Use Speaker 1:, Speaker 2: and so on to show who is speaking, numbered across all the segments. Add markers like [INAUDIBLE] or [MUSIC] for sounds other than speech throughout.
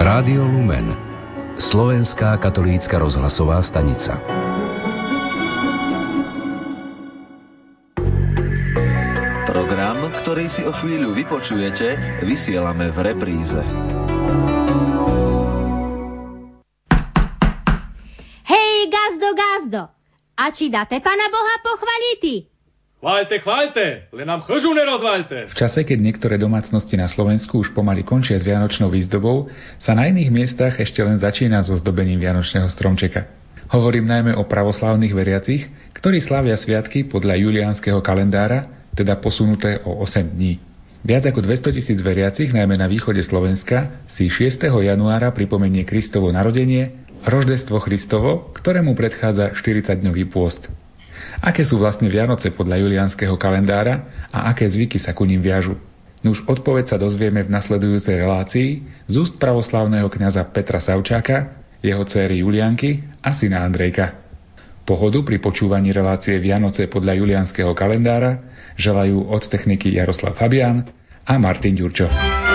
Speaker 1: Rádio Lumen Slovenská katolícka rozhlasová stanica
Speaker 2: Program, ktorý si o chvíľu vypočujete, vysielame v repríze.
Speaker 3: Hej, gazdo, gazdo! A či dáte Pana Boha pochvaliti?
Speaker 4: Chváľte, chváľte, len nám chržu nerozvaľte.
Speaker 5: V čase, keď niektoré domácnosti na Slovensku už pomaly končia s vianočnou výzdobou, sa na iných miestach ešte len začína so zdobením vianočného stromčeka. Hovorím najmä o pravoslávnych veriacich, ktorí slavia sviatky podľa juliánskeho kalendára, teda posunuté o 8 dní. Viac ako 200 tisíc veriacich, najmä na východe Slovenska, si 6. januára pripomenie Kristovo narodenie, Roždestvo Christovo, ktorému predchádza 40-dňový pôst. Aké sú vlastne Vianoce podľa juliánskeho kalendára a aké zvyky sa ku ním viažu? Nuž odpoveď sa dozvieme v nasledujúcej relácii z úst pravoslavného kňaza Petra Savčáka, jeho céry Julianky a syna Andrejka. Pohodu pri počúvaní relácie Vianoce podľa juliánskeho kalendára želajú od techniky Jaroslav Fabian a Martin Ďurčo.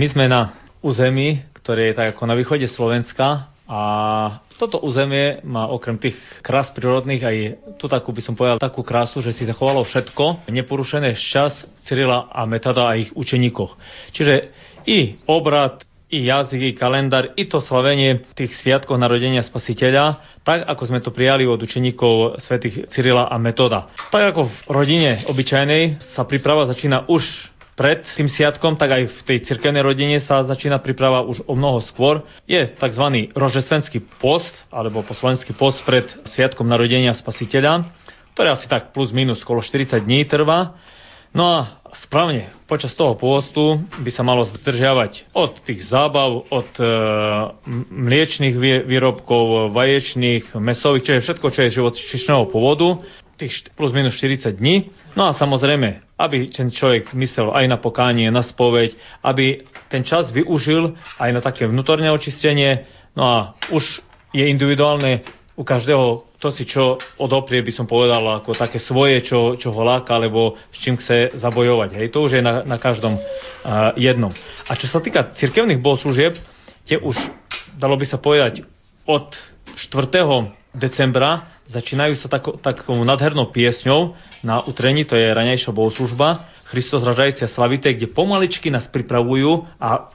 Speaker 4: My sme na území, ktoré je tak ako na východe Slovenska a toto územie má okrem tých krás prírodných aj tu takú by som povedal takú krásu, že si zachovalo všetko neporušené čas Cyrila a Metada a ich učeníkoch. Čiže i obrad, i jazyk, i kalendár, i to slavenie tých sviatkov narodenia spasiteľa, tak ako sme to prijali od učeníkov svätých Cyrila a Metoda. Tak ako v rodine obyčajnej sa príprava začína už pred tým sviatkom, tak aj v tej cirkevnej rodine sa začína príprava už o mnoho skôr. Je tzv. rožesvenský post, alebo po post pred sviatkom narodenia spasiteľa, ktorý asi tak plus minus skolo 40 dní trvá. No a správne počas toho pôstu by sa malo zdržiavať od tých zábav, od e, mliečných výrobkov, vaječných, mesových, čo je všetko, čo je živočišného pôvodu, tých plus minus 40 dní. No a samozrejme, aby ten človek myslel aj na pokánie, na spoveď, aby ten čas využil aj na také vnútorné očistenie. No a už je individuálne u každého to si čo odoprie, by som povedal, ako také svoje, čo, čo ho láka, alebo s čím chce zabojovať. Hej, to už je na, na každom uh, jednom. A čo sa týka cirkevných bohoslúžieb, tie už, dalo by sa povedať, od 4. decembra začínajú sa tako, takou nadhernou piesňou na utrení, to je ranejšia bohoslužba, Christos ražajúcia slavité, kde pomaličky nás pripravujú a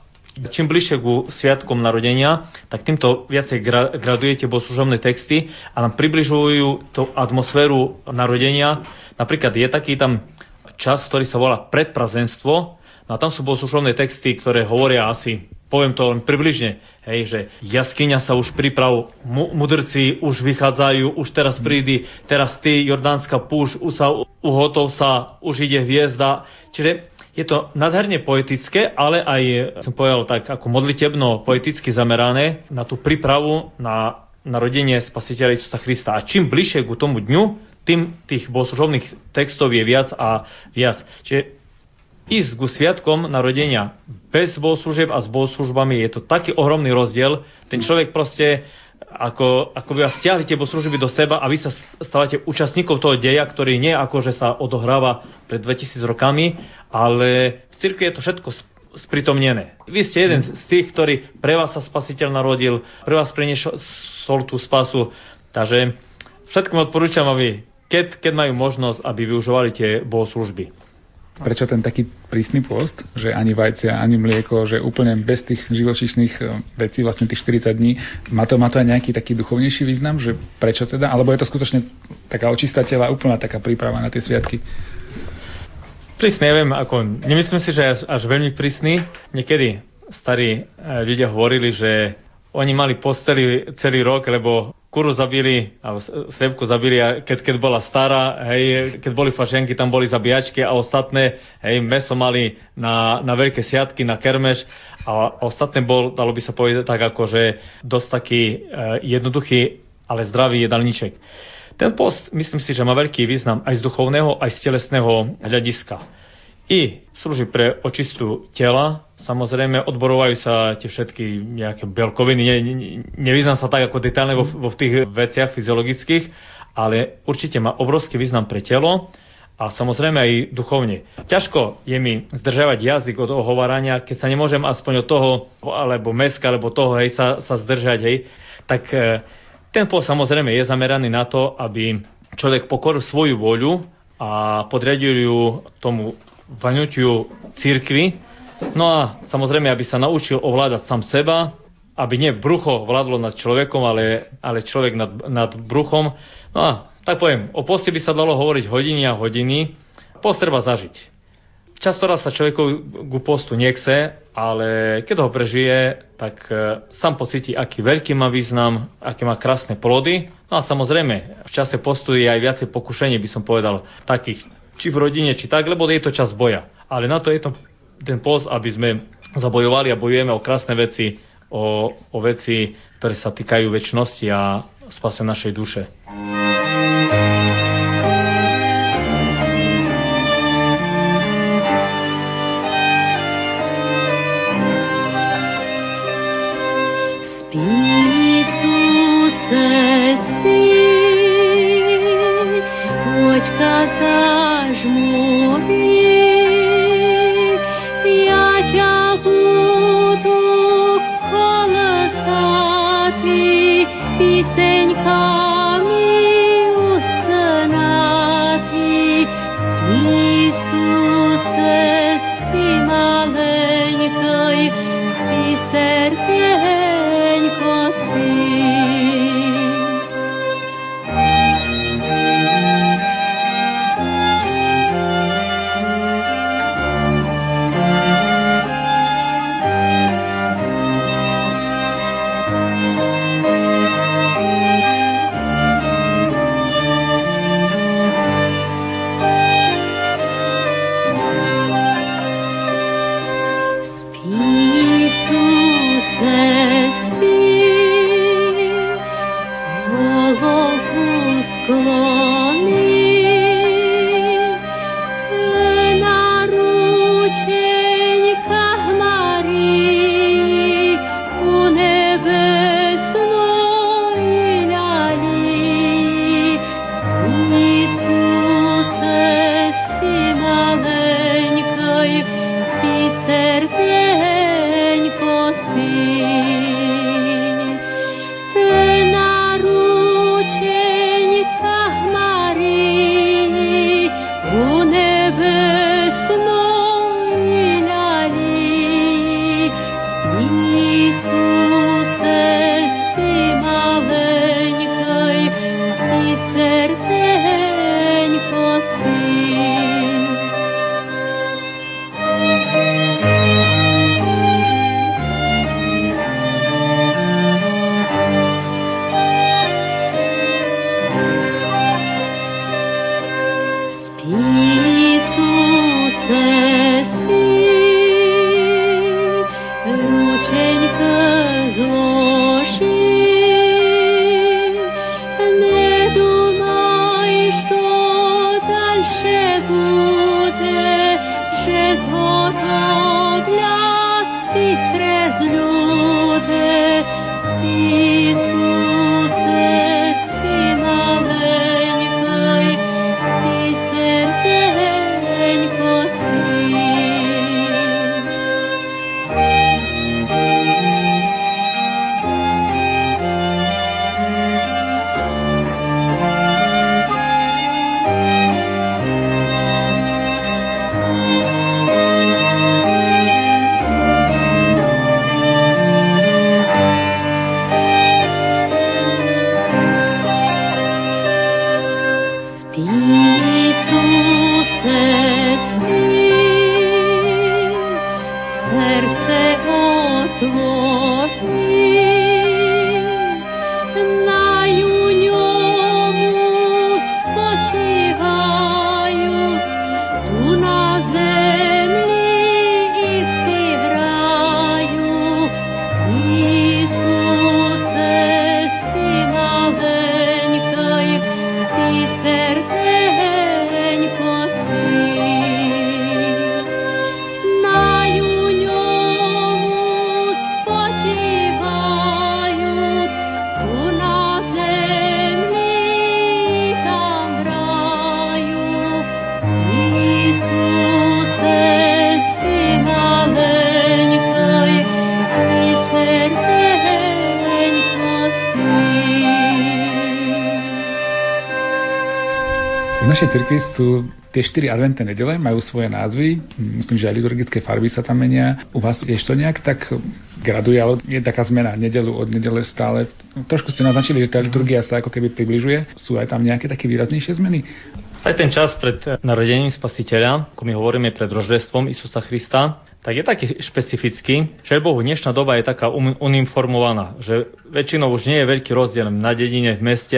Speaker 4: čím bližšie ku sviatkom narodenia, tak týmto viacej gra, gradujete bohoslužobné texty a nám približujú tú atmosféru narodenia. Napríklad je taký tam čas, ktorý sa volá predprazenstvo, no a tam sú bohoslužobné texty, ktoré hovoria asi poviem to len približne, hej, že jaskyňa sa už priprav, mu, mudrci už vychádzajú, už teraz prídi, teraz ty, Jordánska púš, už sa uhotov sa, už ide hviezda. Čiže je to nádherne poetické, ale aj, som povedal tak, ako modlitebno poeticky zamerané na tú prípravu na narodenie spasiteľa Isusa Krista. A čím bližšie k tomu dňu, tým tých bohoslužobných textov je viac a viac. Čiže ísť ku sviatkom narodenia bez bohoslužieb a s bohoslužbami je to taký ohromný rozdiel. Ten človek proste ako, ako by vás stiahli tie bohoslužby do seba a vy sa stávate účastníkov toho deja, ktorý nie ako, že sa odohráva pred 2000 rokami, ale v cirkvi je to všetko spritomnené. Vy ste jeden z tých, ktorý pre vás sa spasiteľ narodil, pre vás priniesol tú spasu, takže všetkým odporúčam, aby keď, keď majú možnosť, aby využívali tie bohoslužby.
Speaker 5: Prečo ten taký prísny post, že ani vajcia, ani mlieko, že úplne bez tých živočišných e, vecí, vlastne tých 40 dní, má to, má to aj nejaký taký duchovnejší význam, že prečo teda? Alebo je to skutočne taká očistá úplná taká príprava na tie sviatky?
Speaker 4: Prísne, neviem, ako, nemyslím si, že až, až veľmi prísny. Niekedy starí e, ľudia hovorili, že oni mali posteli celý rok, lebo kuru zabili, alebo sliepku zabili, a keď, keď bola stará, hej, keď boli fašenky, tam boli zabíjačky a ostatné, hej, meso mali na, na veľké siatky, na kermeš a ostatné bol, dalo by sa povedať tak, ako, že dosť taký e, jednoduchý, ale zdravý jedalníček. Ten post, myslím si, že má veľký význam aj z duchovného, aj z telesného hľadiska i slúži pre očistu tela. Samozrejme, odborovajú sa tie všetky nejaké bielkoviny. Ne, ne, nevyznám sa tak ako detálne vo, vo tých veciach fyziologických, ale určite má obrovský význam pre telo a samozrejme aj duchovne. Ťažko je mi zdržavať jazyk od ohovárania, keď sa nemôžem aspoň od toho, alebo meska, alebo toho, hej, sa, sa zdržať, hej, tak e, ten pol samozrejme je zameraný na to, aby človek pokoril svoju voľu a podriadil ju tomu vaňutiu církvy. No a samozrejme, aby sa naučil ovládať sám seba, aby nie brucho vládlo nad človekom, ale, ale človek nad, nad bruchom. No a tak poviem, o poste by sa dalo hovoriť hodiny a hodiny. Post treba zažiť. Často raz sa človeku ku postu nechce, ale keď ho prežije, tak e, sám pocíti, aký veľký má význam, aké má krásne plody. No a samozrejme, v čase postu je aj viacej pokušení, by som povedal, takých či v rodine, či tak, lebo je to čas boja. Ale na to je to ten post, aby sme zabojovali a bojujeme o krásne veci, o, o veci, ktoré sa týkajú väčšnosti a spase našej duše.
Speaker 6: 天歌落。
Speaker 5: Našej cirkvi sú tie štyri adventné nedele, majú svoje názvy, myslím, že aj liturgické farby sa tam menia. U vás je to nejak tak graduje, ale je taká zmena nedelu od nedele stále. Trošku ste naznačili, že tá liturgia sa ako keby približuje. Sú aj tam nejaké také výraznejšie zmeny?
Speaker 4: Aj ten čas pred narodením spasiteľa, ako my hovoríme pred roždestvom Isusa Krista, tak je taký špecifický, že Bohu dnešná doba je taká uniformovaná, že väčšinou už nie je veľký rozdiel na dedine, v meste,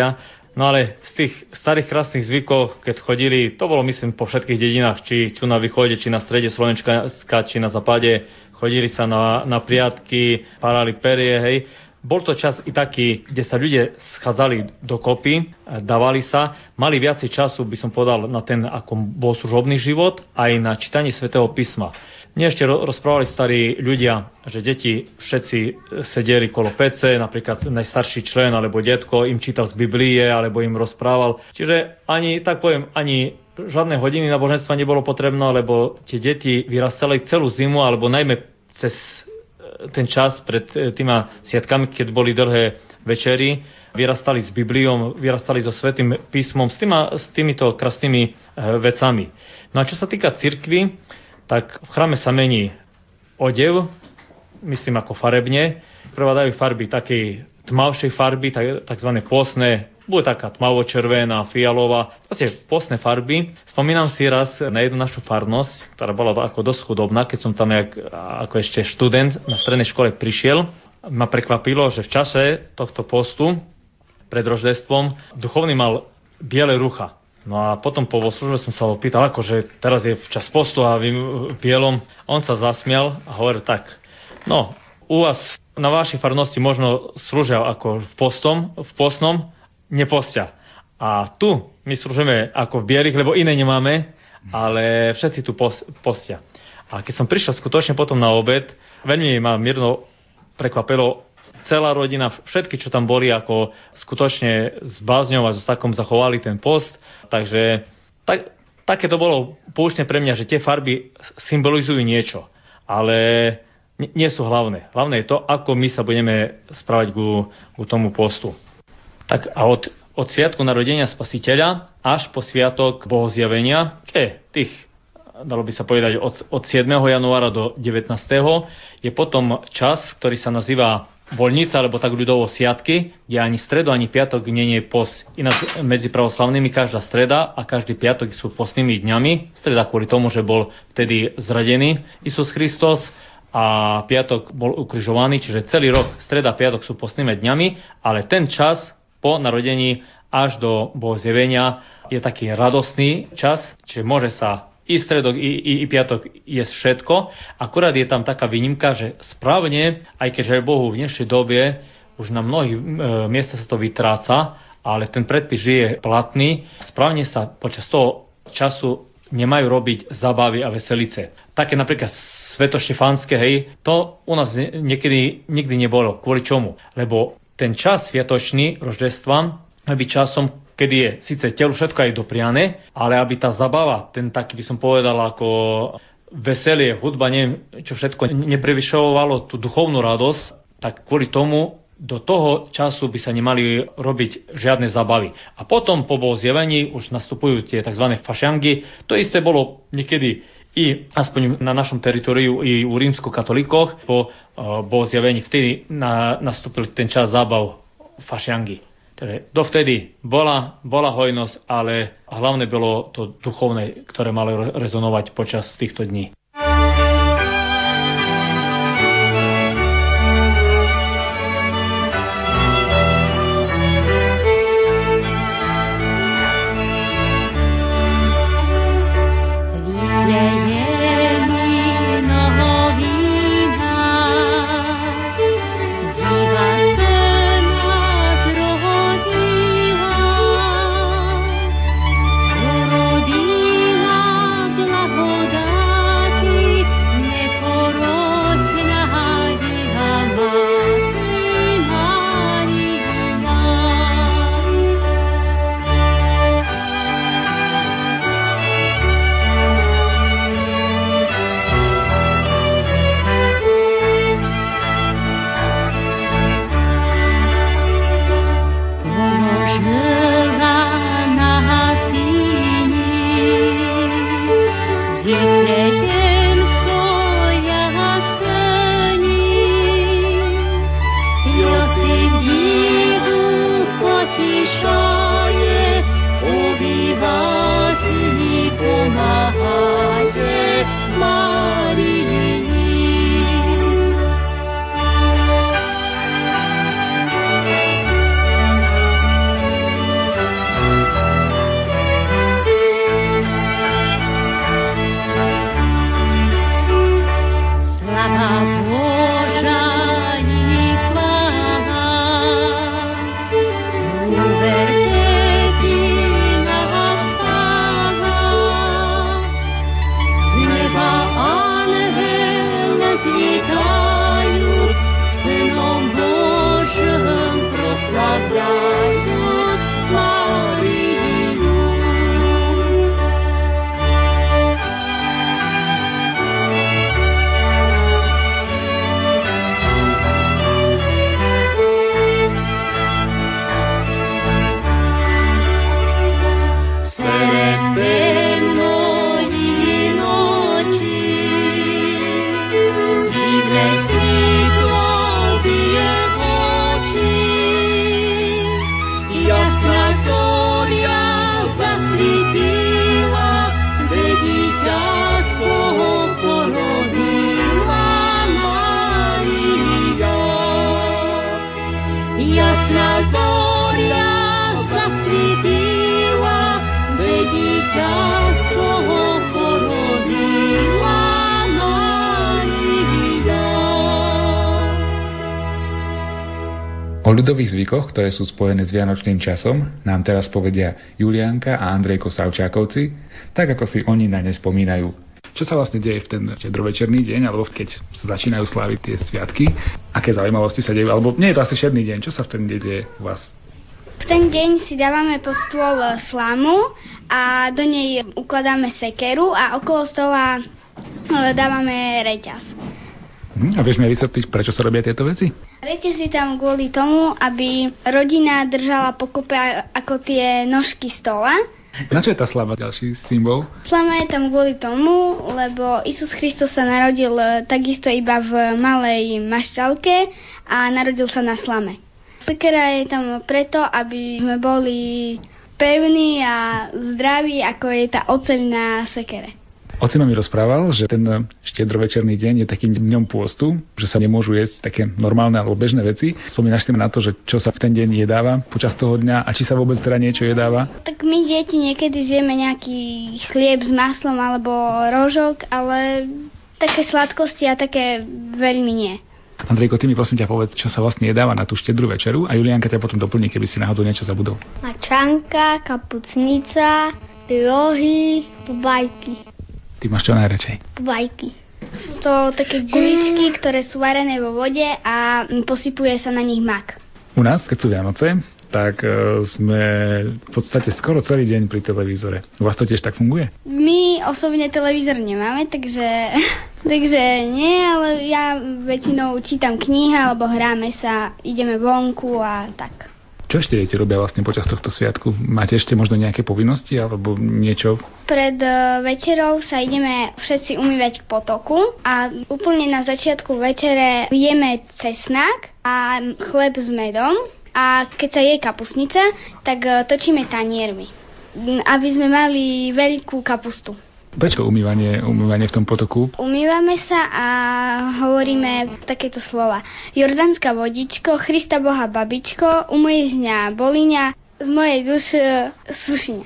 Speaker 4: no ale z tých starých krásnych zvykov, keď chodili, to bolo myslím po všetkých dedinách, či tu na východe, či na strede Slovenska, či na západe, chodili sa na, na priatky, parali perie, hej. Bol to čas i taký, kde sa ľudia schádzali dokopy, dávali sa, mali viacej času, by som povedal, na ten ako bol služobný život, aj na čítanie svätého písma. Mne ešte rozprávali starí ľudia, že deti všetci sedeli kolo PC, napríklad najstarší člen alebo detko im čítal z Biblie alebo im rozprával. Čiže ani, tak poviem, ani žiadne hodiny náboženstva nebolo potrebné, lebo tie deti vyrastali celú zimu alebo najmä cez e, ten čas pred e, týma sviatkami, keď boli dlhé večery, vyrastali s Bibliou, vyrastali so Svetým písmom, s, týma, s týmito krásnymi e, vecami. No a čo sa týka cirkvy, tak v chrame sa mení odev, myslím ako farebne, prevládajú farby takej tmavšej farby, tzv. posné, bude taká tmavo-červená, fialová, proste posné farby. Spomínam si raz na jednu našu farnosť, ktorá bola ako dosť chudobná, keď som tam jak, ako ešte študent na strednej škole prišiel. Ma prekvapilo, že v čase tohto postu pred roždestvom duchovný mal biele rucha. No a potom po službe som sa ho pýtal, akože teraz je čas postu a vy bielom. On sa zasmial a hovoril tak, no, u vás na vašej farnosti možno slúžia ako v postom, v postnom, nepostia. A tu my slúžime ako v bielých, lebo iné nemáme, ale všetci tu postia. A keď som prišiel skutočne potom na obed, veľmi ma mirno prekvapilo celá rodina, všetky, čo tam boli, ako skutočne s bázňou a so takom zachovali ten post Takže tak, také to bolo poučne pre mňa, že tie farby symbolizujú niečo, ale nie sú hlavné. Hlavné je to, ako my sa budeme správať ku, ku tomu postu. Tak a od, od sviatku narodenia spasiteľa až po sviatok bohozjavenia, je tých, dalo by sa povedať, od, od 7. januára do 19. je potom čas, ktorý sa nazýva voľnica, alebo tak ľudovo siatky, kde ani stredu, ani piatok nie je pos. Ináč medzi pravoslavnými každá streda a každý piatok sú postnými dňami. Streda kvôli tomu, že bol vtedy zradený Isus Kristus a piatok bol ukrižovaný, čiže celý rok streda piatok sú postnými dňami, ale ten čas po narodení až do Bohozjevenia je taký radostný čas, čiže môže sa i stredok, i, i, i piatok je všetko. Akurát je tam taká výnimka, že správne, aj keďže Bohu v dnešnej dobe už na mnohých e, miestach sa to vytráca, ale ten predpis je platný, správne sa počas toho času nemajú robiť zabavy a veselice. Také napríklad svetoštefánske, hej, to u nás niekedy nikdy nebolo. Kvôli čomu? Lebo ten čas sviatočný roždestva by časom, kedy je síce telu všetko aj dopriané, ale aby tá zabava, ten taký by som povedal ako veselie, hudba, neviem, čo všetko neprevyšovalo tú duchovnú radosť, tak kvôli tomu do toho času by sa nemali robiť žiadne zabavy. A potom po zjevení už nastupujú tie tzv. fašangy. To isté bolo niekedy i aspoň na našom teritoriu i u rímsko-katolíkoch po uh, zjevení vtedy na, nastúpil ten čas zábav fašiangy. Takže dovtedy bola, bola hojnosť, ale hlavne bolo to duchovné, ktoré malo rezonovať počas týchto dní. nada.
Speaker 5: Ľudových zvykoch, ktoré sú spojené s vianočným časom, nám teraz povedia Julianka a Andrejko Savčákovci, tak ako si oni na ne spomínajú. Čo sa vlastne deje v ten štedrovečerný deň, alebo keď sa začínajú sláviť tie sviatky? Aké zaujímavosti sa dejú? Alebo nie je to asi všedný deň, čo sa v ten deň deje u vás?
Speaker 6: V ten deň si dávame pod stôl slamu a do nej ukladáme sekeru a okolo stola dávame reťaz.
Speaker 5: Hm, a vieš mi vysvetliť, prečo sa robia tieto veci?
Speaker 6: Dajte si tam kvôli tomu, aby rodina držala pokope ako tie nožky stola.
Speaker 5: Na čo je tá slava ďalší symbol?
Speaker 6: Slama je tam kvôli tomu, lebo Isus Kristus sa narodil e, takisto iba v malej mašťalke a narodil sa na slame. Sekera je tam preto, aby sme boli pevní a zdraví, ako je tá oceľ na sekere.
Speaker 5: Ocino mi rozprával, že ten štiedrovečerný deň je takým dňom pôstu, že sa nemôžu jesť také normálne alebo bežné veci. Spomínaš si na to, že čo sa v ten deň jedáva počas toho dňa a či sa vôbec teda niečo jedáva?
Speaker 6: Tak my deti niekedy zjeme nejaký chlieb s maslom alebo rožok, ale také sladkosti a také veľmi nie.
Speaker 5: Andrejko, ty mi prosím ťa povedz, čo sa vlastne jedáva na tú štedrú večeru a Julianka ťa potom doplní, keby si náhodou niečo zabudol.
Speaker 6: Mačanka, kapucnica, rohy, bajky.
Speaker 5: Ty máš čo najradšej?
Speaker 6: Vajky. Sú to také guličky, ktoré sú varené vo vode a posypuje sa na nich mak.
Speaker 5: U nás, keď sú Vianoce, tak uh, sme v podstate skoro celý deň pri televízore. U vás to tiež tak funguje?
Speaker 6: My osobne televízor nemáme, takže, [LAUGHS] takže nie, ale ja väčšinou čítam knihy alebo hráme sa, ideme vonku a tak.
Speaker 5: Čo ešte deti robia vlastne počas tohto sviatku? Máte ešte možno nejaké povinnosti alebo niečo?
Speaker 6: Pred uh, večerou sa ideme všetci umývať k potoku a úplne na začiatku večere jeme cesnak a chleb s medom a keď sa je kapusnica, tak uh, točíme taniermi, aby sme mali veľkú kapustu.
Speaker 5: Prečo umývanie, umývanie v tom potoku?
Speaker 6: Umývame sa a hovoríme takéto slova. Jordánska vodičko, Krista Boha babičko, umyj z boliňa, z mojej duše sušine.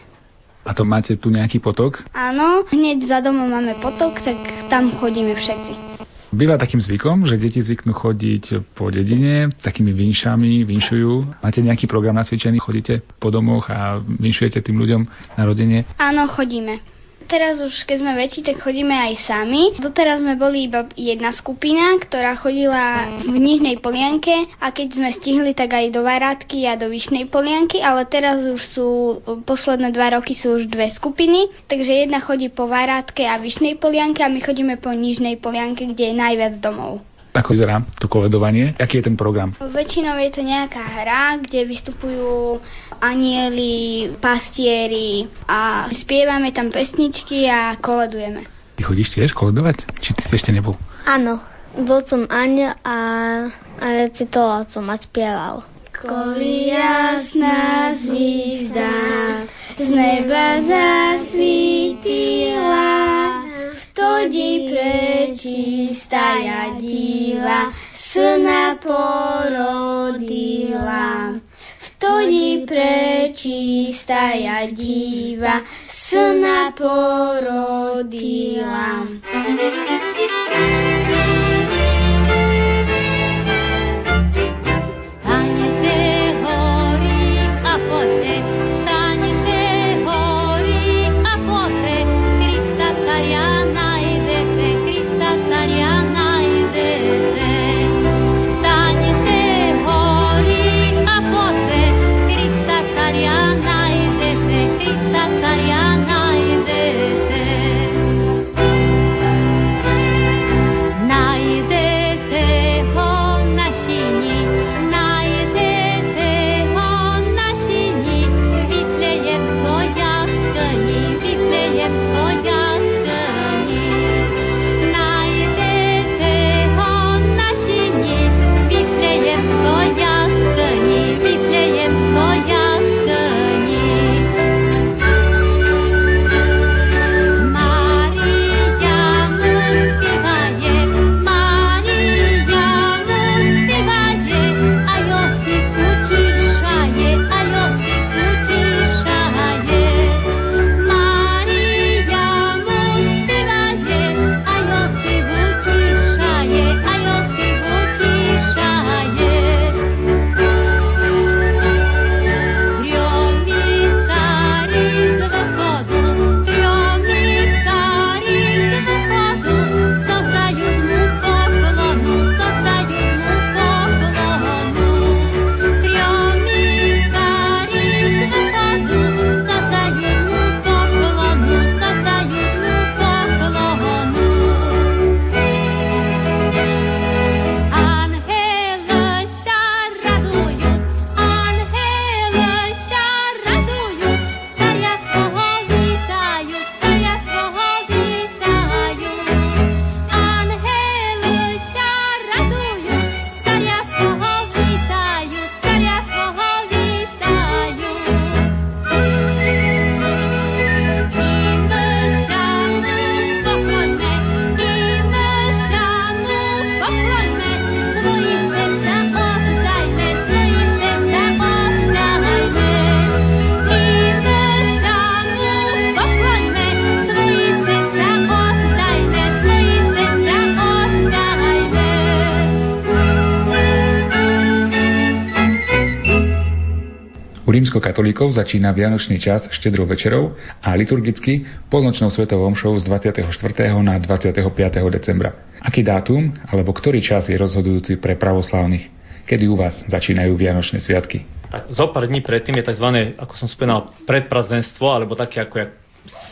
Speaker 5: A to máte tu nejaký potok?
Speaker 6: Áno, hneď za domom máme potok, tak tam chodíme všetci.
Speaker 5: Býva takým zvykom, že deti zvyknú chodiť po dedine, takými vinšami, vinšujú. Máte nejaký program nacvičený, chodíte po domoch a vinšujete tým ľuďom na rodenie?
Speaker 6: Áno, chodíme. Teraz už, keď sme väčší, tak chodíme aj sami. Doteraz sme boli iba jedna skupina, ktorá chodila v Nižnej Polianke a keď sme stihli, tak aj do Varátky a do Vyšnej Polianky, ale teraz už sú, posledné dva roky sú už dve skupiny, takže jedna chodí po Varátke a Vyšnej Polianke a my chodíme po Nižnej Polianke, kde je najviac domov.
Speaker 5: Ako vyzerá to koledovanie? Aký je ten program?
Speaker 6: Väčšinou je to nejaká hra, kde vystupujú anieli, pastieri a spievame tam pesničky a koledujeme.
Speaker 5: Ty chodíš tiež koledovať? Či ty si ešte nebol?
Speaker 7: Áno, bol som aniel a, a recitoval som a spieval.
Speaker 8: Koli jasná zvízda z neba zasvítila, vtedy prečistá diva syna porodila. Vtedy prečistá diva syna porodila.
Speaker 5: Rímskokatolíkov začína Vianočný čas štedrou večerou a liturgicky polnočnou svetovou omšou z 24. na 25. decembra. Aký dátum alebo ktorý čas je rozhodujúci pre pravoslavných? Kedy u vás začínajú Vianočné sviatky?
Speaker 4: Tak zo pár dní predtým je tzv. ako som spomínal, predprazdenstvo, alebo taký ako je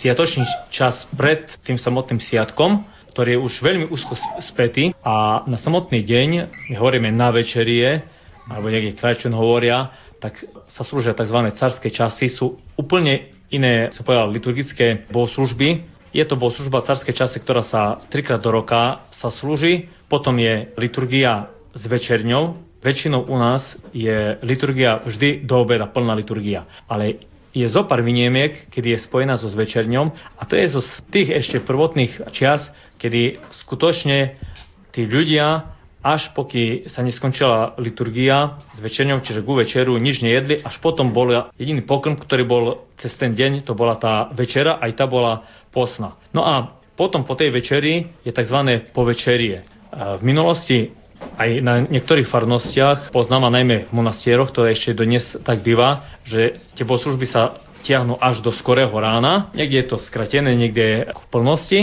Speaker 4: sviatočný čas pred tým samotným sviatkom, ktorý je už veľmi úzko spätý a na samotný deň, my hovoríme na večerie, alebo niekde krajčun hovoria, tak sa slúžia tzv. carské časy, sú úplne iné, som povedal, liturgické bohoslužby. Je to bohoslužba carské časy, ktorá sa trikrát do roka sa slúži, potom je liturgia s večerňou, Väčšinou u nás je liturgia vždy do obeda, plná liturgia. Ale je zo pár vyniemiek, kedy je spojená so zvečerňom a to je zo tých ešte prvotných čias, kedy skutočne tí ľudia až poky sa neskončila liturgia s večerňou, čiže ku večeru nič nejedli, až potom bol jediný pokrm, ktorý bol cez ten deň, to bola tá večera, aj tá bola posna. No a potom po tej večeri je tzv. povečerie. V minulosti aj na niektorých farnostiach, poznám a najmä v monastieroch, to ešte dnes tak býva, že tie bohoslužby sa tiahnu až do skorého rána. Niekde je to skratené, niekde je v plnosti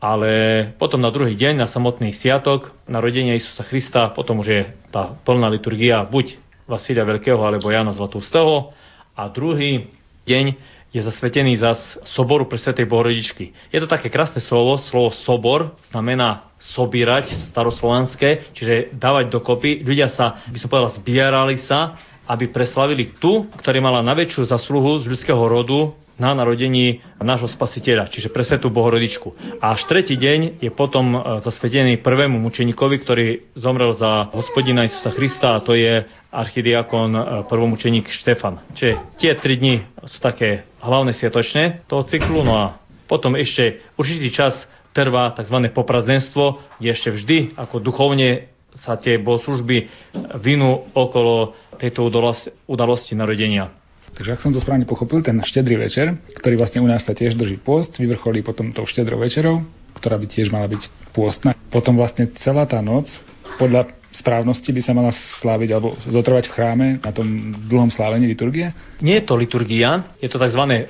Speaker 4: ale potom na druhý deň, na samotný sviatok, narodenia Isusa Krista, potom už je tá plná liturgia buď Vasília Veľkého alebo Jana Zlatústeho a druhý deň je zasvetený za soboru pre Svetej Bohorodičky. Je to také krásne slovo, slovo sobor znamená sobírať staroslovanské, čiže dávať dokopy. Ľudia sa, by som povedal, zbierali sa, aby preslavili tu, ktorý mala najväčšiu zasluhu z ľudského rodu, na narodení nášho spasiteľa, čiže pre svetú Bohorodičku. A až tretí deň je potom e, zasvedený prvému mučeníkovi, ktorý zomrel za hospodina Isusa Krista a to je archidiakon e, prvomučeník Štefan. Čiže tie tri dni sú také hlavné sviatočné toho cyklu, no a potom ešte určitý čas trvá tzv. poprazdenstvo, kde ešte vždy ako duchovne sa tie bohoslužby vinú okolo tejto udalosti narodenia.
Speaker 5: Takže ak som to správne pochopil, ten štedrý večer, ktorý vlastne u nás sa tiež drží post, vyvrcholí potom tou štedrou večerou, ktorá by tiež mala byť pôstna. Potom vlastne celá tá noc, podľa správnosti by sa mala sláviť alebo zotrvať v chráme na tom dlhom slávení liturgie?
Speaker 4: Nie je to liturgia, je to tzv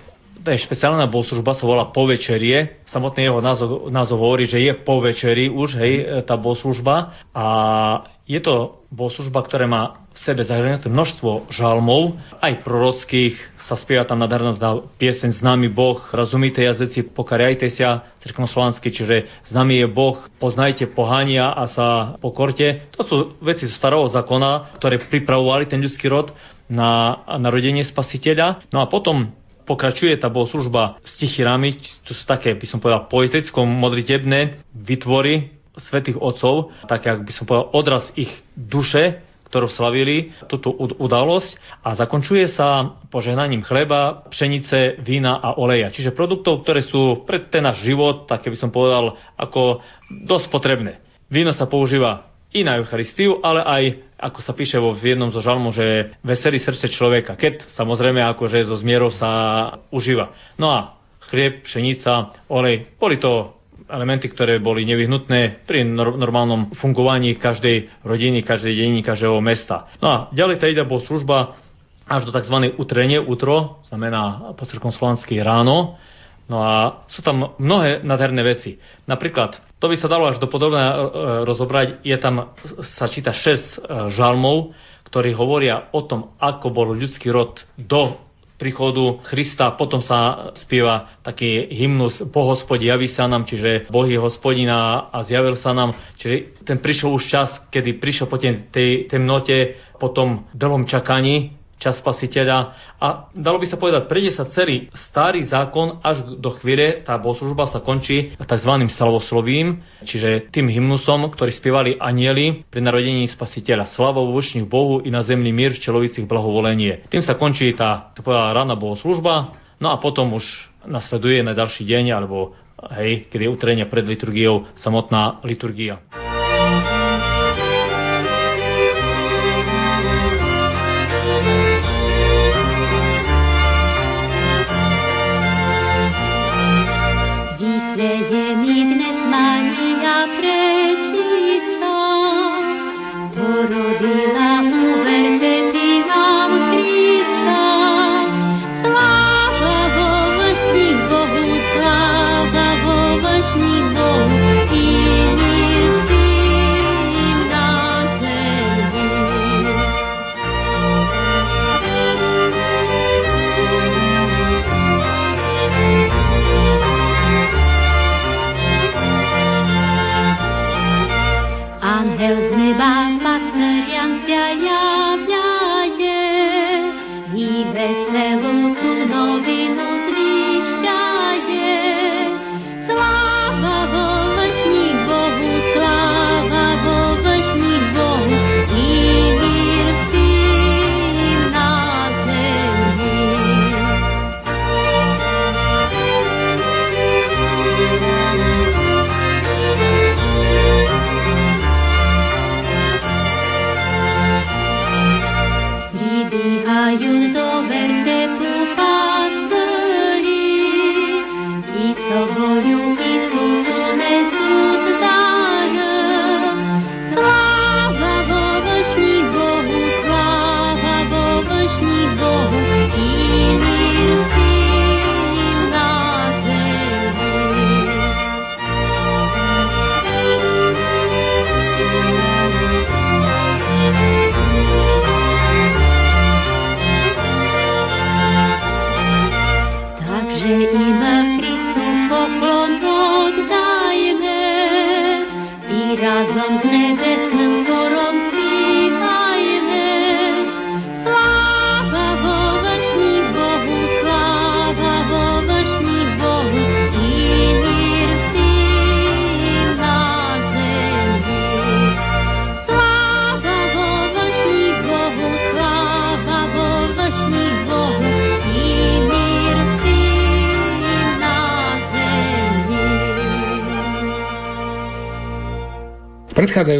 Speaker 4: špeciálna bohoslužba, sa volá povečerie. Samotný jeho názov, názov hovorí, že je po večeri už, hej, tá bohoslužba. A je to bohoslužba, ktorá má v sebe zahrnuté množstvo žalmov, aj prorockých, sa spieva tam nádherná pieseň Známy Boh, rozumíte jazyci, pokariajte sa, cerknoslovansky, čiže známy je Boh, poznajte pohania a sa pokorte. To sú veci z starého zákona, ktoré pripravovali ten ľudský rod na narodenie spasiteľa. No a potom pokračuje tá bohoslužba s tichirami, to sú také, by som povedal, poeticko-modritebné vytvory svetých otcov, také, ak by som povedal, odraz ich duše, ktorú slavili túto udalosť a zakončuje sa požehnaním chleba, pšenice, vína a oleja. Čiže produktov, ktoré sú pre ten náš život, také by som povedal, ako dosť potrebné. Víno sa používa i na Eucharistiu, ale aj, ako sa píše vo jednom zo žalmu, že veselí srdce človeka, keď samozrejme akože zo zmierov sa užíva. No a chlieb, pšenica, olej, boli to elementy, ktoré boli nevyhnutné pri normálnom fungovaní každej rodiny, každej dediny, každého mesta. No a ďalej tá ide bol služba až do tzv. utrenie, utro, znamená po slovanský ráno, No a sú tam mnohé nádherné veci. Napríklad, to by sa dalo až do podobné e, rozobrať, je tam, sa číta 6 e, žalmov, ktorí hovoria o tom, ako bol ľudský rod do príchodu Krista, potom sa spieva taký hymnus Bohospod javí sa nám, čiže Boh je hospodina a zjavil sa nám. Čiže ten prišiel už čas, kedy prišiel po tej temnote, po tom dlhom čakaní, čas spasiteľa. A dalo by sa povedať, prejde sa celý starý zákon až do chvíle, tá bohoslužba sa končí tzv. slavoslovím, čiže tým hymnusom, ktorý spievali anieli pri narodení spasiteľa. Slava vo Bohu i na zemný mír v čelovicích blahovolenie. Tým sa končí tá, to povedala, rána bohoslužba, no a potom už nasleduje na ďalší deň, alebo hej, keď je utrenia pred liturgiou samotná liturgia.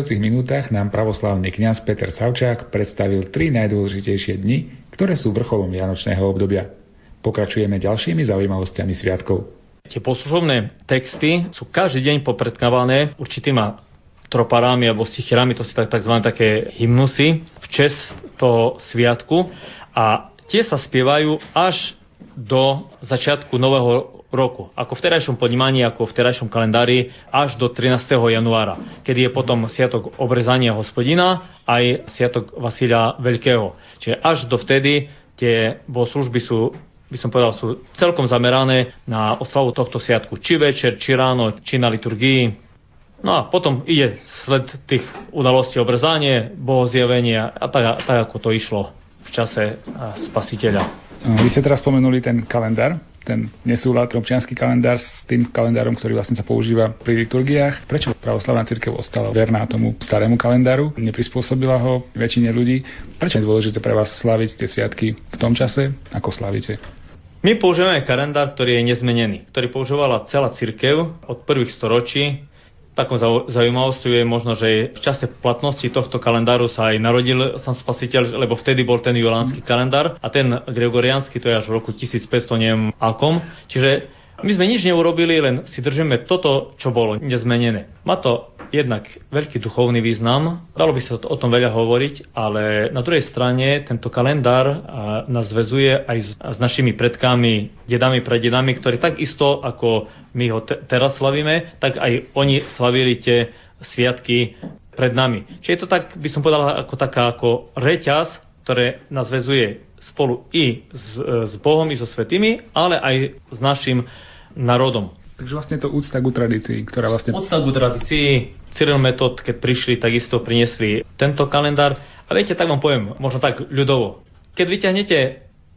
Speaker 5: Predchádzajúcich minútach nám pravoslávny kňaz Peter Savčák predstavil tri najdôležitejšie dni, ktoré sú vrcholom vianočného obdobia. Pokračujeme ďalšími zaujímavosťami sviatkov.
Speaker 4: Tie poslužobné texty sú každý deň popredkávané určitýma troparami alebo stichirami, to sú tak, tzv. také hymnusy v čest toho sviatku a tie sa spievajú až do začiatku nového roku. Ako v terajšom ponímaní, ako v terajšom kalendári až do 13. januára, kedy je potom sviatok obrezania hospodina aj sviatok Vasilia Veľkého. Čiže až do vtedy tie bohoslužby sú by som povedal, sú celkom zamerané na oslavu tohto sviatku. Či večer, či ráno, či na liturgii. No a potom ide sled tých udalostí obrezanie, bohozjavenia a tak, tak ako to išlo v čase spasiteľa.
Speaker 5: Vy ste teraz spomenuli ten kalendár, ten nesúlad, občianský kalendár s tým kalendárom, ktorý vlastne sa používa pri liturgiách. Prečo pravoslavná církev ostala verná tomu starému kalendáru? Neprispôsobila ho väčšine ľudí? Prečo je dôležité pre vás slaviť tie sviatky v tom čase, ako slavíte?
Speaker 4: My používame kalendár, ktorý je nezmenený, ktorý používala celá církev od prvých storočí Takou zaujímavosťou je možno, že v čase platnosti tohto kalendáru sa aj narodil sám spasiteľ, lebo vtedy bol ten julánsky kalendár a ten gregoriánsky to je až v roku 1500, neviem akom. Čiže my sme nič neurobili, len si držíme toto, čo bolo nezmenené. Má to jednak veľký duchovný význam, dalo by sa o tom veľa hovoriť, ale na druhej strane tento kalendár nás zväzuje aj s našimi predkami, dedami, prededami, ktorí takisto ako my ho te- teraz slavíme, tak aj oni slavili tie sviatky pred nami. Čiže je to tak, by som povedal, ako taká ako reťaz, ktoré nás zväzuje spolu i s, s Bohom, i so svetými, ale aj s našim národom.
Speaker 5: Takže vlastne to úcta ku tradícii, ktorá vlastne...
Speaker 4: Úcta ku tradícii. Cyril Metod, keď prišli, takisto priniesli tento kalendár. A viete, tak vám poviem, možno tak ľudovo. Keď vyťahnete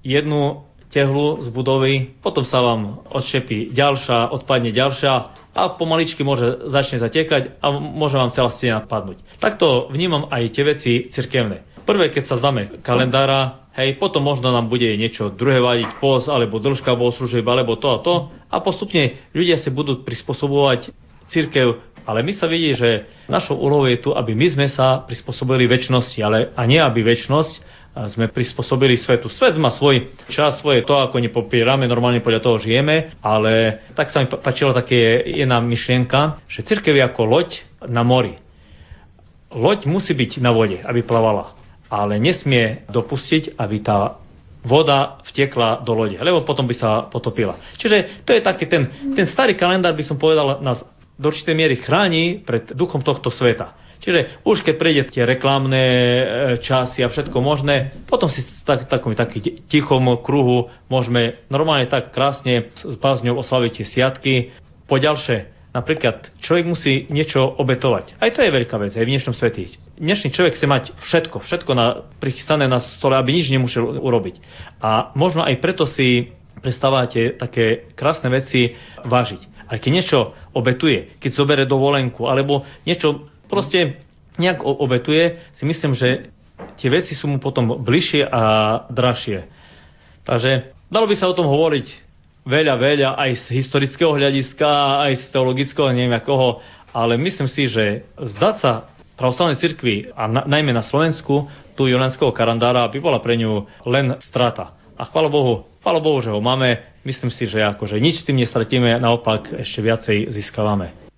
Speaker 4: jednu tehlu z budovy, potom sa vám odšepí ďalšia, odpadne ďalšia a pomaličky môže začne zatekať a môže vám celá stena padnúť. Takto vnímam aj tie veci cirkevné. Prvé, keď sa zdáme kalendára, hej, potom možno nám bude niečo druhé vadiť, pos, alebo dĺžka bohoslúžieb, alebo to a to. A postupne ľudia si budú prispôsobovať církev, ale my sa vidí, že našou úlohou je tu, aby my sme sa prispôsobili väčšnosti, ale a nie aby väčšnosť sme prispôsobili svetu. Svet má svoj čas, svoje to, ako nepopierame, normálne podľa toho žijeme, ale tak sa mi páčila také jedna myšlienka, že církev je ako loď na mori. Loď musí byť na vode, aby plavala ale nesmie dopustiť, aby tá voda vtekla do lode, lebo potom by sa potopila. Čiže to je taký ten, ten starý kalendár, by som povedal, nás do určitej miery chráni pred duchom tohto sveta. Čiže už keď prejde tie reklamné e, časy a všetko možné, potom si tak, takom taký tichom kruhu môžeme normálne tak krásne s bázňou oslaviť tie siatky. Po ďalšie, Napríklad človek musí niečo obetovať. Aj to je veľká vec aj v dnešnom svete. Dnešný človek chce mať všetko, všetko na, prichystané na stole, aby nič nemusel urobiť. A možno aj preto si prestávate také krásne veci vážiť. Ale keď niečo obetuje, keď zobere dovolenku, alebo niečo proste nejak obetuje, si myslím, že tie veci sú mu potom bližšie a dražšie. Takže dalo by sa o tom hovoriť veľa, veľa aj z historického hľadiska, aj z teologického, neviem akoho, ale myslím si, že zdať sa pravoslavnej cirkvi a na, najmä na Slovensku tu Julianského karandára by bola pre ňu len strata. A chvála Bohu, chvála Bohu, že ho máme. Myslím si, že akože nič s tým nestratíme, naopak ešte viacej získavame.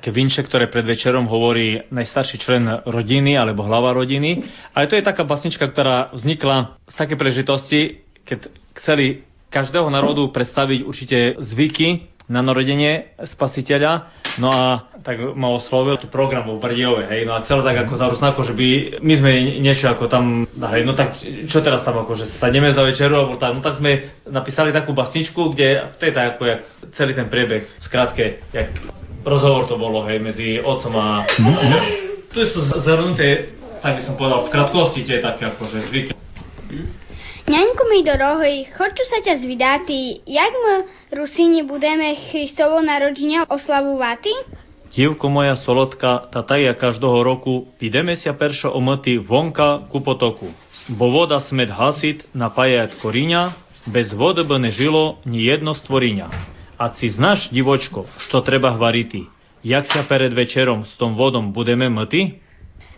Speaker 4: Také vinče, ktoré pred večerom hovorí najstarší člen rodiny alebo hlava rodiny. Ale to je taká basnička, ktorá vznikla z také prežitosti, keď chceli každého národu predstaviť určite zvyky na narodenie spasiteľa. No a tak ma oslovil program vo Brdiove, hej, no a celé tak ako za ako, že by my sme niečo ako tam, hej, no tak čo teraz tam ako, že sadneme za večeru, alebo tak, no tak sme napísali takú basničku, kde v tej tak ako, jak celý ten priebeh, skrátke, jak rozhovor to bolo, hej, medzi otcom a... Tu je to zhrnuté, tak by som povedal, v krátkosti tie také akože zvyky.
Speaker 6: Ňaňku mi dorohoj, хочу sa ťa zvydati, jak my Rusíni budeme Христово narodenia oslavovati?
Speaker 4: Дівко моя солодка, та та я кожного року підемеся перше омити вонка ku potoku. Бо вода смед гасить, напаяє коріння, без води би не жило ні єдно створіння. А ці знаєш, дівочко, що треба гварити? Як ся перед вечером з том водом будемо мити?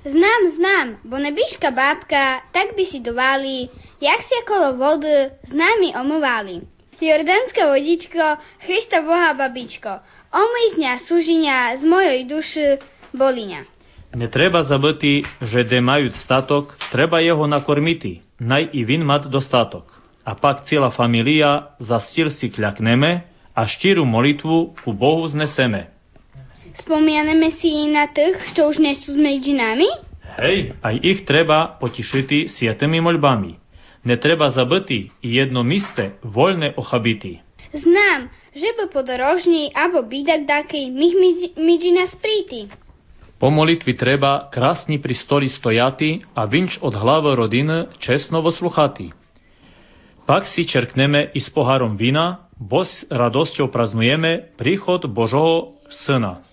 Speaker 6: Знám, znám, bo nebiška bábka, tak by si dovali, jak si okolo vody s nami omývali. Jordánska vodičko, Christa Boha babičko, omyj z dňa súžinia z mojej duši boliňa.
Speaker 4: Не треба забити, že де мають статок, треба його накормити, най і він мат достаток. А пак ціла фамілія за стіл си клякнеме, а щиру молитву ku Bohu zneseme.
Speaker 6: Spomianeme si na tých, čo už nie sú medzi nami?
Speaker 4: Hej, aj ich treba potišiti sietemi moľbami. Ne treba zabiti i jedno miste voľne ochabiti.
Speaker 6: Znam, že by podorožní abo bidak daký mih medzi nás.
Speaker 4: Po molitvi treba krasni pri stoli stojati, a vinč od glave rodine čestno vosluhati. Pak si čerkneme i s poharom vina, bo s radosťou praznujeme príchod Božoho Syna.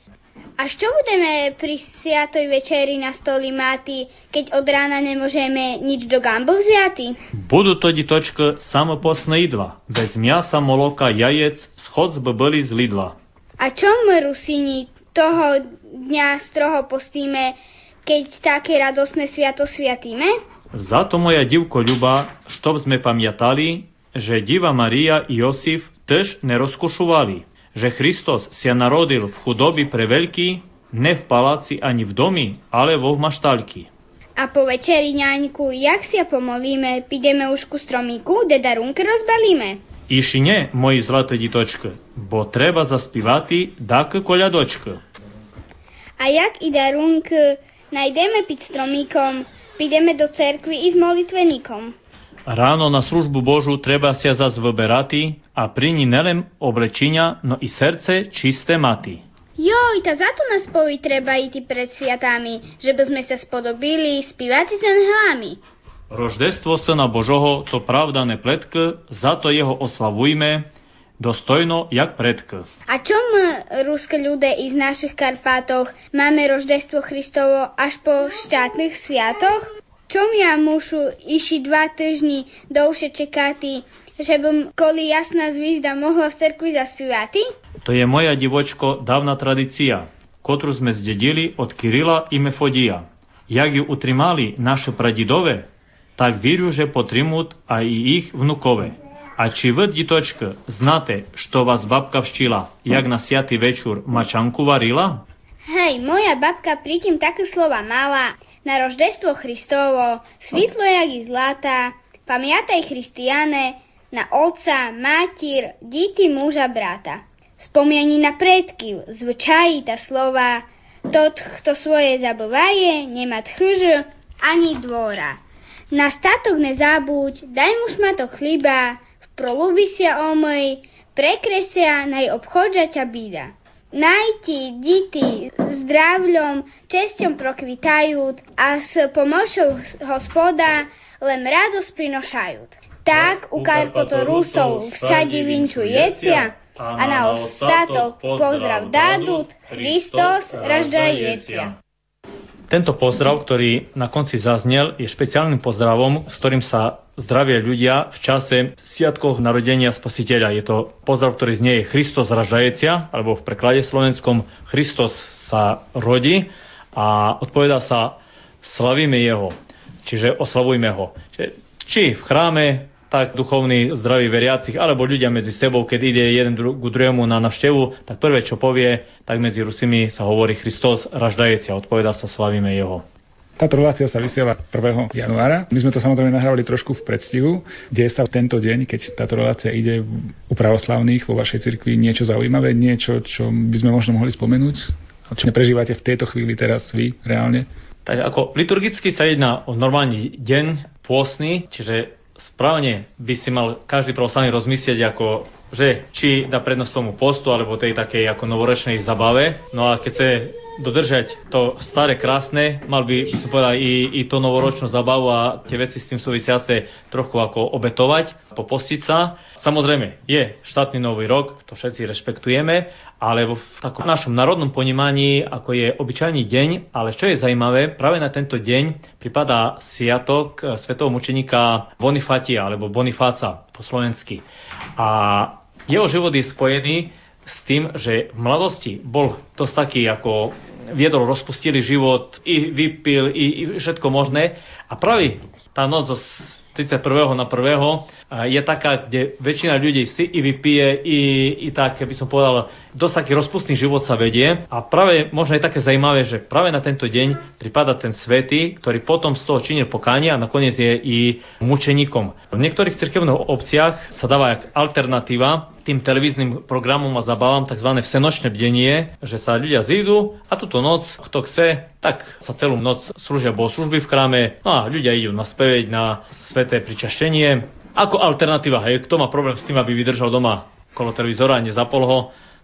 Speaker 6: A čo budeme pri sviatoj večeri na stoli máti, keď od rána nemôžeme nič do gambu vziati?
Speaker 4: Будуть тоді точки самопосна їдла, без м'яса, молока, яєць, сход би byli z Lidla.
Speaker 6: A čo my Rusíni toho dňa stroho postíme, keď také radosné sviato sviatíme?
Speaker 4: Зато моя дівко Люба, щоб ми пам'ятали, že Діва Марія і Йосиф теж не že Hristos sa narodil v chudobi pre veľký, ne v paláci ani v domi, ale vo maštalky.
Speaker 6: A po večeri, ňaňku, jak si pomolíme, pideme už ku stromíku, deda runke rozbalíme.
Speaker 4: Iši ne, moji zlate ditočke, bo treba zaspivati dak koljadočke.
Speaker 6: A jak i darunk, najdeme pod stromíkom, pideme do cerkvy i s molitveníkom.
Speaker 4: Ráno na službu Božu treba sa zas vyberati, a priny nelem oblečenia, no i srdce čisté maty.
Speaker 6: Joj, ta zato nas povi treba iti pred svijatami, žeby sme sa spodobili spivati s anhelami.
Speaker 4: Roždestvo Syna Božoho to pravda ne pletk, zato jeho oslavujme, dostojno jak predk.
Speaker 6: A čom e, ruské ľudia iz našich Karpatoch máme roždestvo Hristovo až po šťastných sviatoch? Čom ja mušu iši dva týždni dlhšie čekati že bym koli jasná zvízda mohla v cerkvi zaspívati?
Speaker 4: To je moja divočko davna tradicija, kotru sme zdedili od Kirila i Mefodija. Jak ju utrimali naše pradidove, tak vjeruju že potrimut, a i ih vnukove. A či vrt ditočka, znate što vas babka vščila, jak na sjati večur mačanku varila?
Speaker 6: Hej, moja babka pritim takve slova mala, na roždestvo Hristovo, svitlo jak i zlata, pamjataj Hristijane, na otca, matír, díty muža, brata. Spomiani na predky, zvyčají ta slova, tot, kto svoje zabývaje, nemá tchyž ani dvora. Na statok nezabuď, daj mu šmato chliba, v prolubi sa omej, prekresia naj obchodža ťa bída. Najti, dity, zdravľom, česťom prokvitajú a s pomocou hospoda len radosť prinošajú. Tak u Karpotorusov všade vinčujecia a na ostatok pozdrav dádut Hristos raždajecia.
Speaker 4: Tento pozdrav, ktorý na konci zaznel, je špeciálnym pozdravom, s ktorým sa zdravia ľudia v čase sviatkov narodenia Spasiteľa. Je to pozdrav, ktorý znie je Christos raždajecia, alebo v preklade slovenskom Christos sa rodí a odpoveda sa slavíme Jeho, čiže oslavujme Ho. Čiže či v chráme, tak duchovní zdraví veriacich, alebo ľudia medzi sebou, keď ide jeden dru- ku druhému na navštevu, tak prvé, čo povie, tak medzi Rusimi sa hovorí Kristus raždajeci a odpoveda sa slavíme Jeho.
Speaker 5: Táto relácia sa vysiela 1. januára. My sme to samozrejme nahrávali trošku v predstihu. Deje sa tento deň, keď táto relácia ide u pravoslavných vo vašej cirkvi niečo zaujímavé, niečo, čo by sme možno mohli spomenúť? A čo prežívate v tejto chvíli teraz vy reálne?
Speaker 4: Tak ako liturgicky sa jedná o normálny deň pôstny, čiže správne by si mal každý pravoslavný rozmyslieť ako že či dá prednosť tomu postu alebo tej takej ako novoročnej zabave. No a keď chce dodržať to staré krásne, mal by, by som povedal, i, i to novoročnú zabavu a tie veci s tým súvisiace trochu ako obetovať, popostiť sa. Samozrejme, je štátny nový rok, to všetci rešpektujeme, ale v takom našom národnom ponímaní, ako je obyčajný deň, ale čo je zaujímavé, práve na tento deň pripadá siatok svetového mučeníka Bonifatia alebo Bonifáca po slovensky. A jeho život je spojený s tým, že v mladosti bol dosť taký ako viedol rozpustilý život, i vypil, i, i všetko možné. A práve tá noc zo 31. na 1. je taká, kde väčšina ľudí si i vypije, i, i tak, by som povedal, dosť taký rozpustný život sa vedie. A práve možno je také zaujímavé, že práve na tento deň pripada ten svetý, ktorý potom z toho činil pokánie a nakoniec je i mučeníkom. V niektorých cirkevných obciach sa dáva alternatíva tým televíznym programom a zabávam tzv. vsenočné bdenie, že sa ľudia zídu a túto noc, kto chce, tak sa celú noc slúžia služby v chráme no a ľudia idú na na sveté pričaštenie. Ako alternatíva, hej, kto má problém s tým, aby vydržal doma kolo televízora a nezapol ho,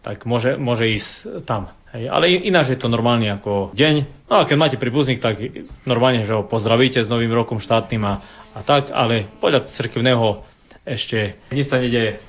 Speaker 4: tak môže, môže ísť tam. Hej. Ale ináč je to normálne ako deň. No a keď máte príbuzných, tak normálne, že ho pozdravíte s novým rokom štátnym a, a tak, ale podľa cirkevného ešte nič sa nedeje.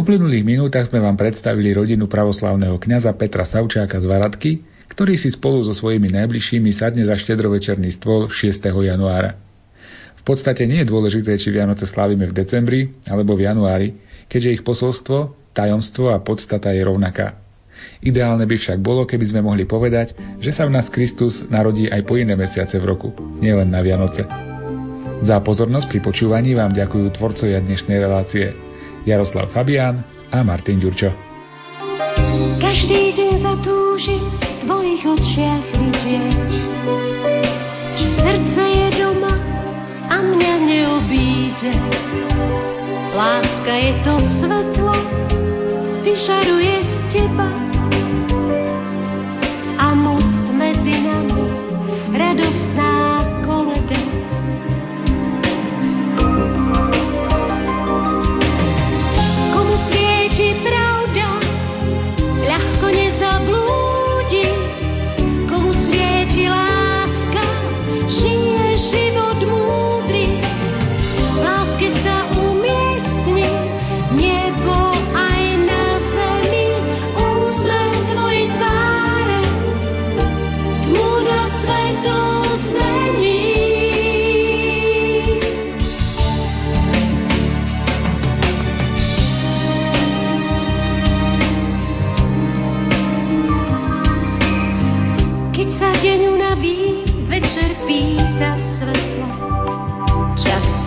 Speaker 5: Uplynulých minútach sme vám predstavili rodinu pravoslavného kňaza Petra Savčáka z Varadky, ktorý si spolu so svojimi najbližšími sadne za štedrovečerný stôl 6. januára. V podstate nie je dôležité, či Vianoce slávime v decembri alebo v januári, keďže ich posolstvo, tajomstvo a podstata je rovnaká. Ideálne by však bolo, keby sme mohli povedať, že sa v nás Kristus narodí aj po iné mesiace v roku, nielen na Vianoce. Za pozornosť pri počúvaní vám ďakujú tvorcovia dnešnej relácie. Jaroslav Fabián a Martin Ďurčo. Každý deň zatúži v tvojich očiach vidieť, že srdce je doma a
Speaker 8: mňa neobíde. Láska je to svetlo, vyšaruje z teba. Amor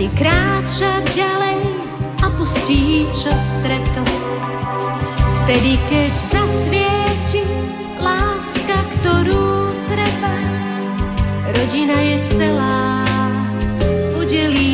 Speaker 8: Nechci kráčať ďalej a pustí čas stretol. Vtedy, keď zasvieti láska, ktorú treba, rodina je celá,
Speaker 9: udelí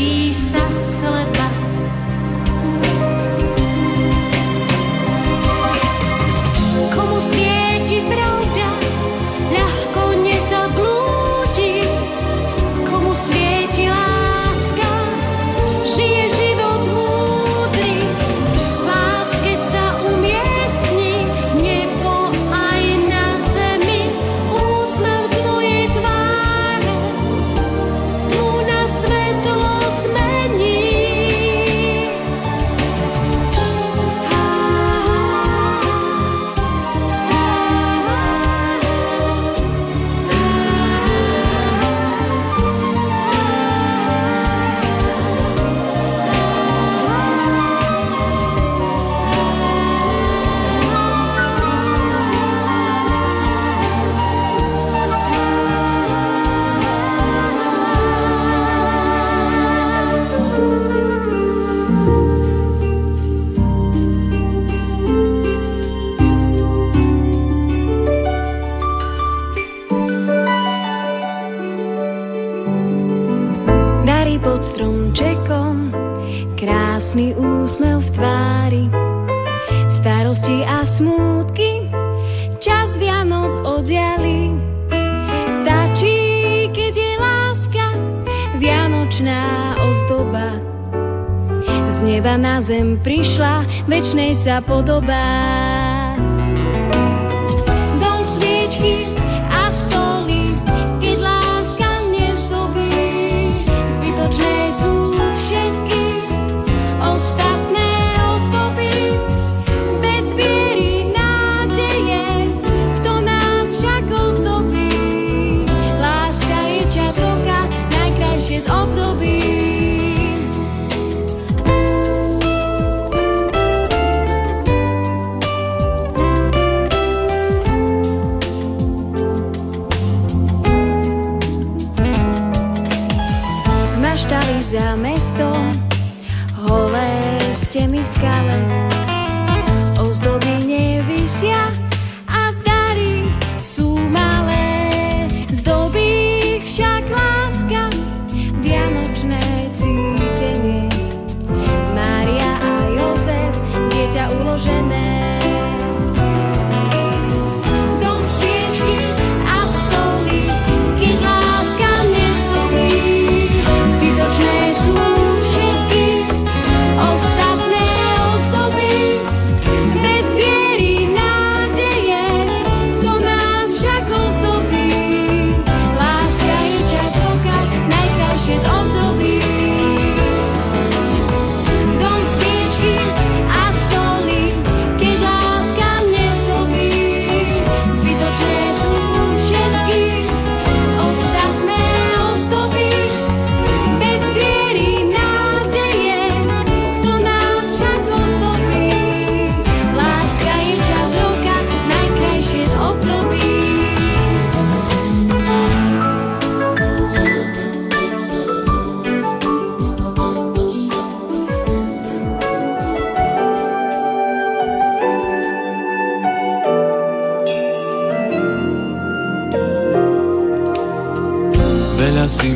Speaker 9: podoba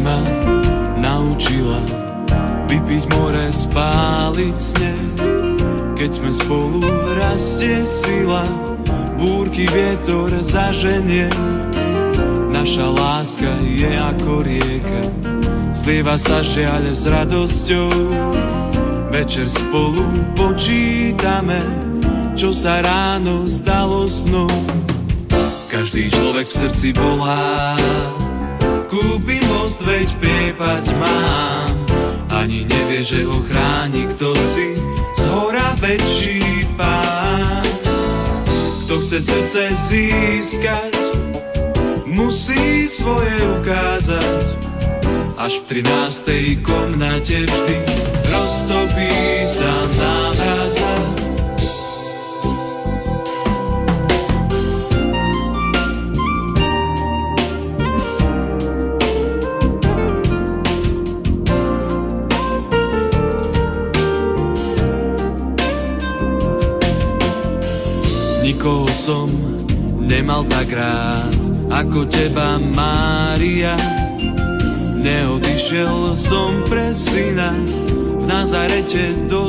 Speaker 9: ma naučila
Speaker 10: vypiť more, spáliť sneh. Keď sme spolu, rastie sila, búrky vietor zaženie. Naša láska je ako rieka, zlieva sa žiaľ s radosťou. Večer spolu počítame, čo sa ráno zdalo snom. Každý človek v srdci volá, kúpim veď priepať mám Ani nevie, že ho chráni kto si Z hora väčší pán Kto chce srdce získať Musí svoje ukázať Až v 13. komnate vždy Roztopí nemal tak rád ako teba, Mária. Neodišiel som pre syna, v Nazarete dozrieval.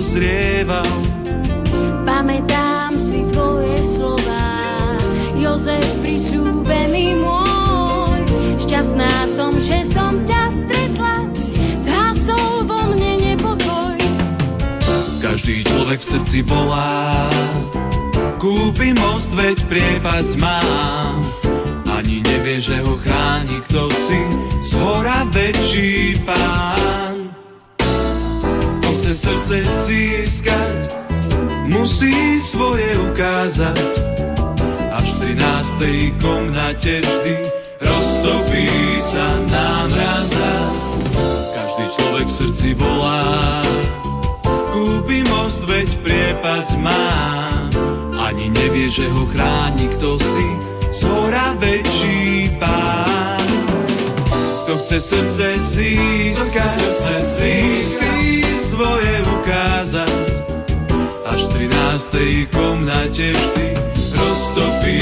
Speaker 10: Ukázať. Až v 13. komnate vždy roztopí sa námraza. Každý človek v srdci volá, kúpi most, veď priepas má. Ani nevie, že ho chráni kto si, z hora väčší pán. Kto chce srdce získať, srdce získať, svoje 13. komnate vždy roztopí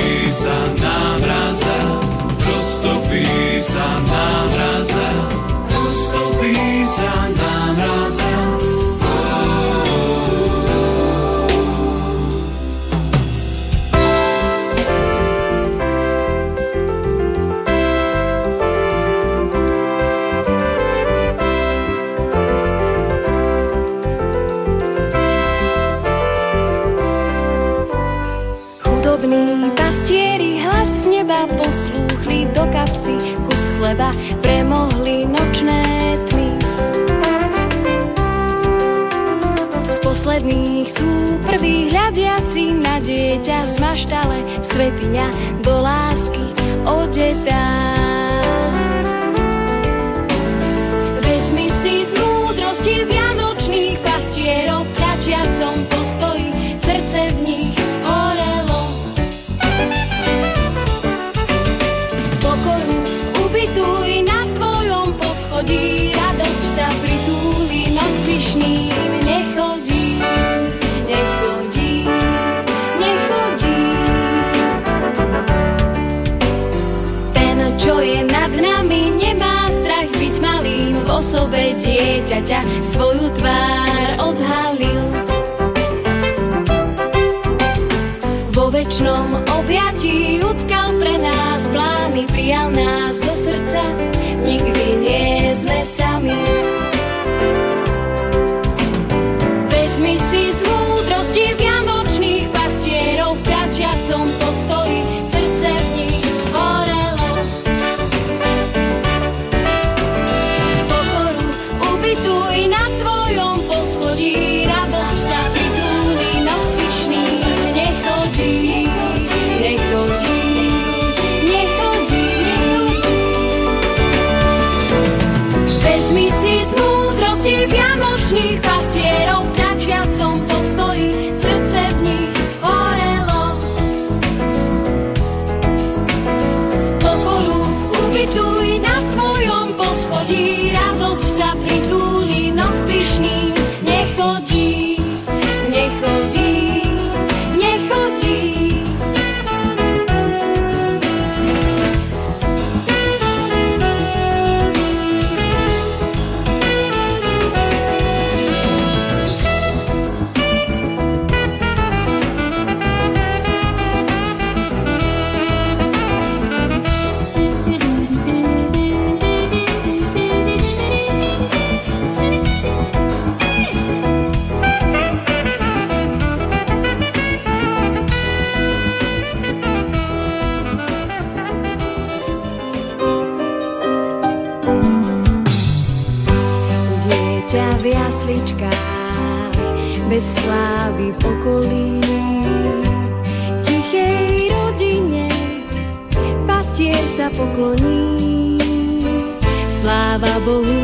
Speaker 11: jasličkách, bez slávy pokolí. Tichej rodine pastier sa
Speaker 9: pokloní, sláva Bohu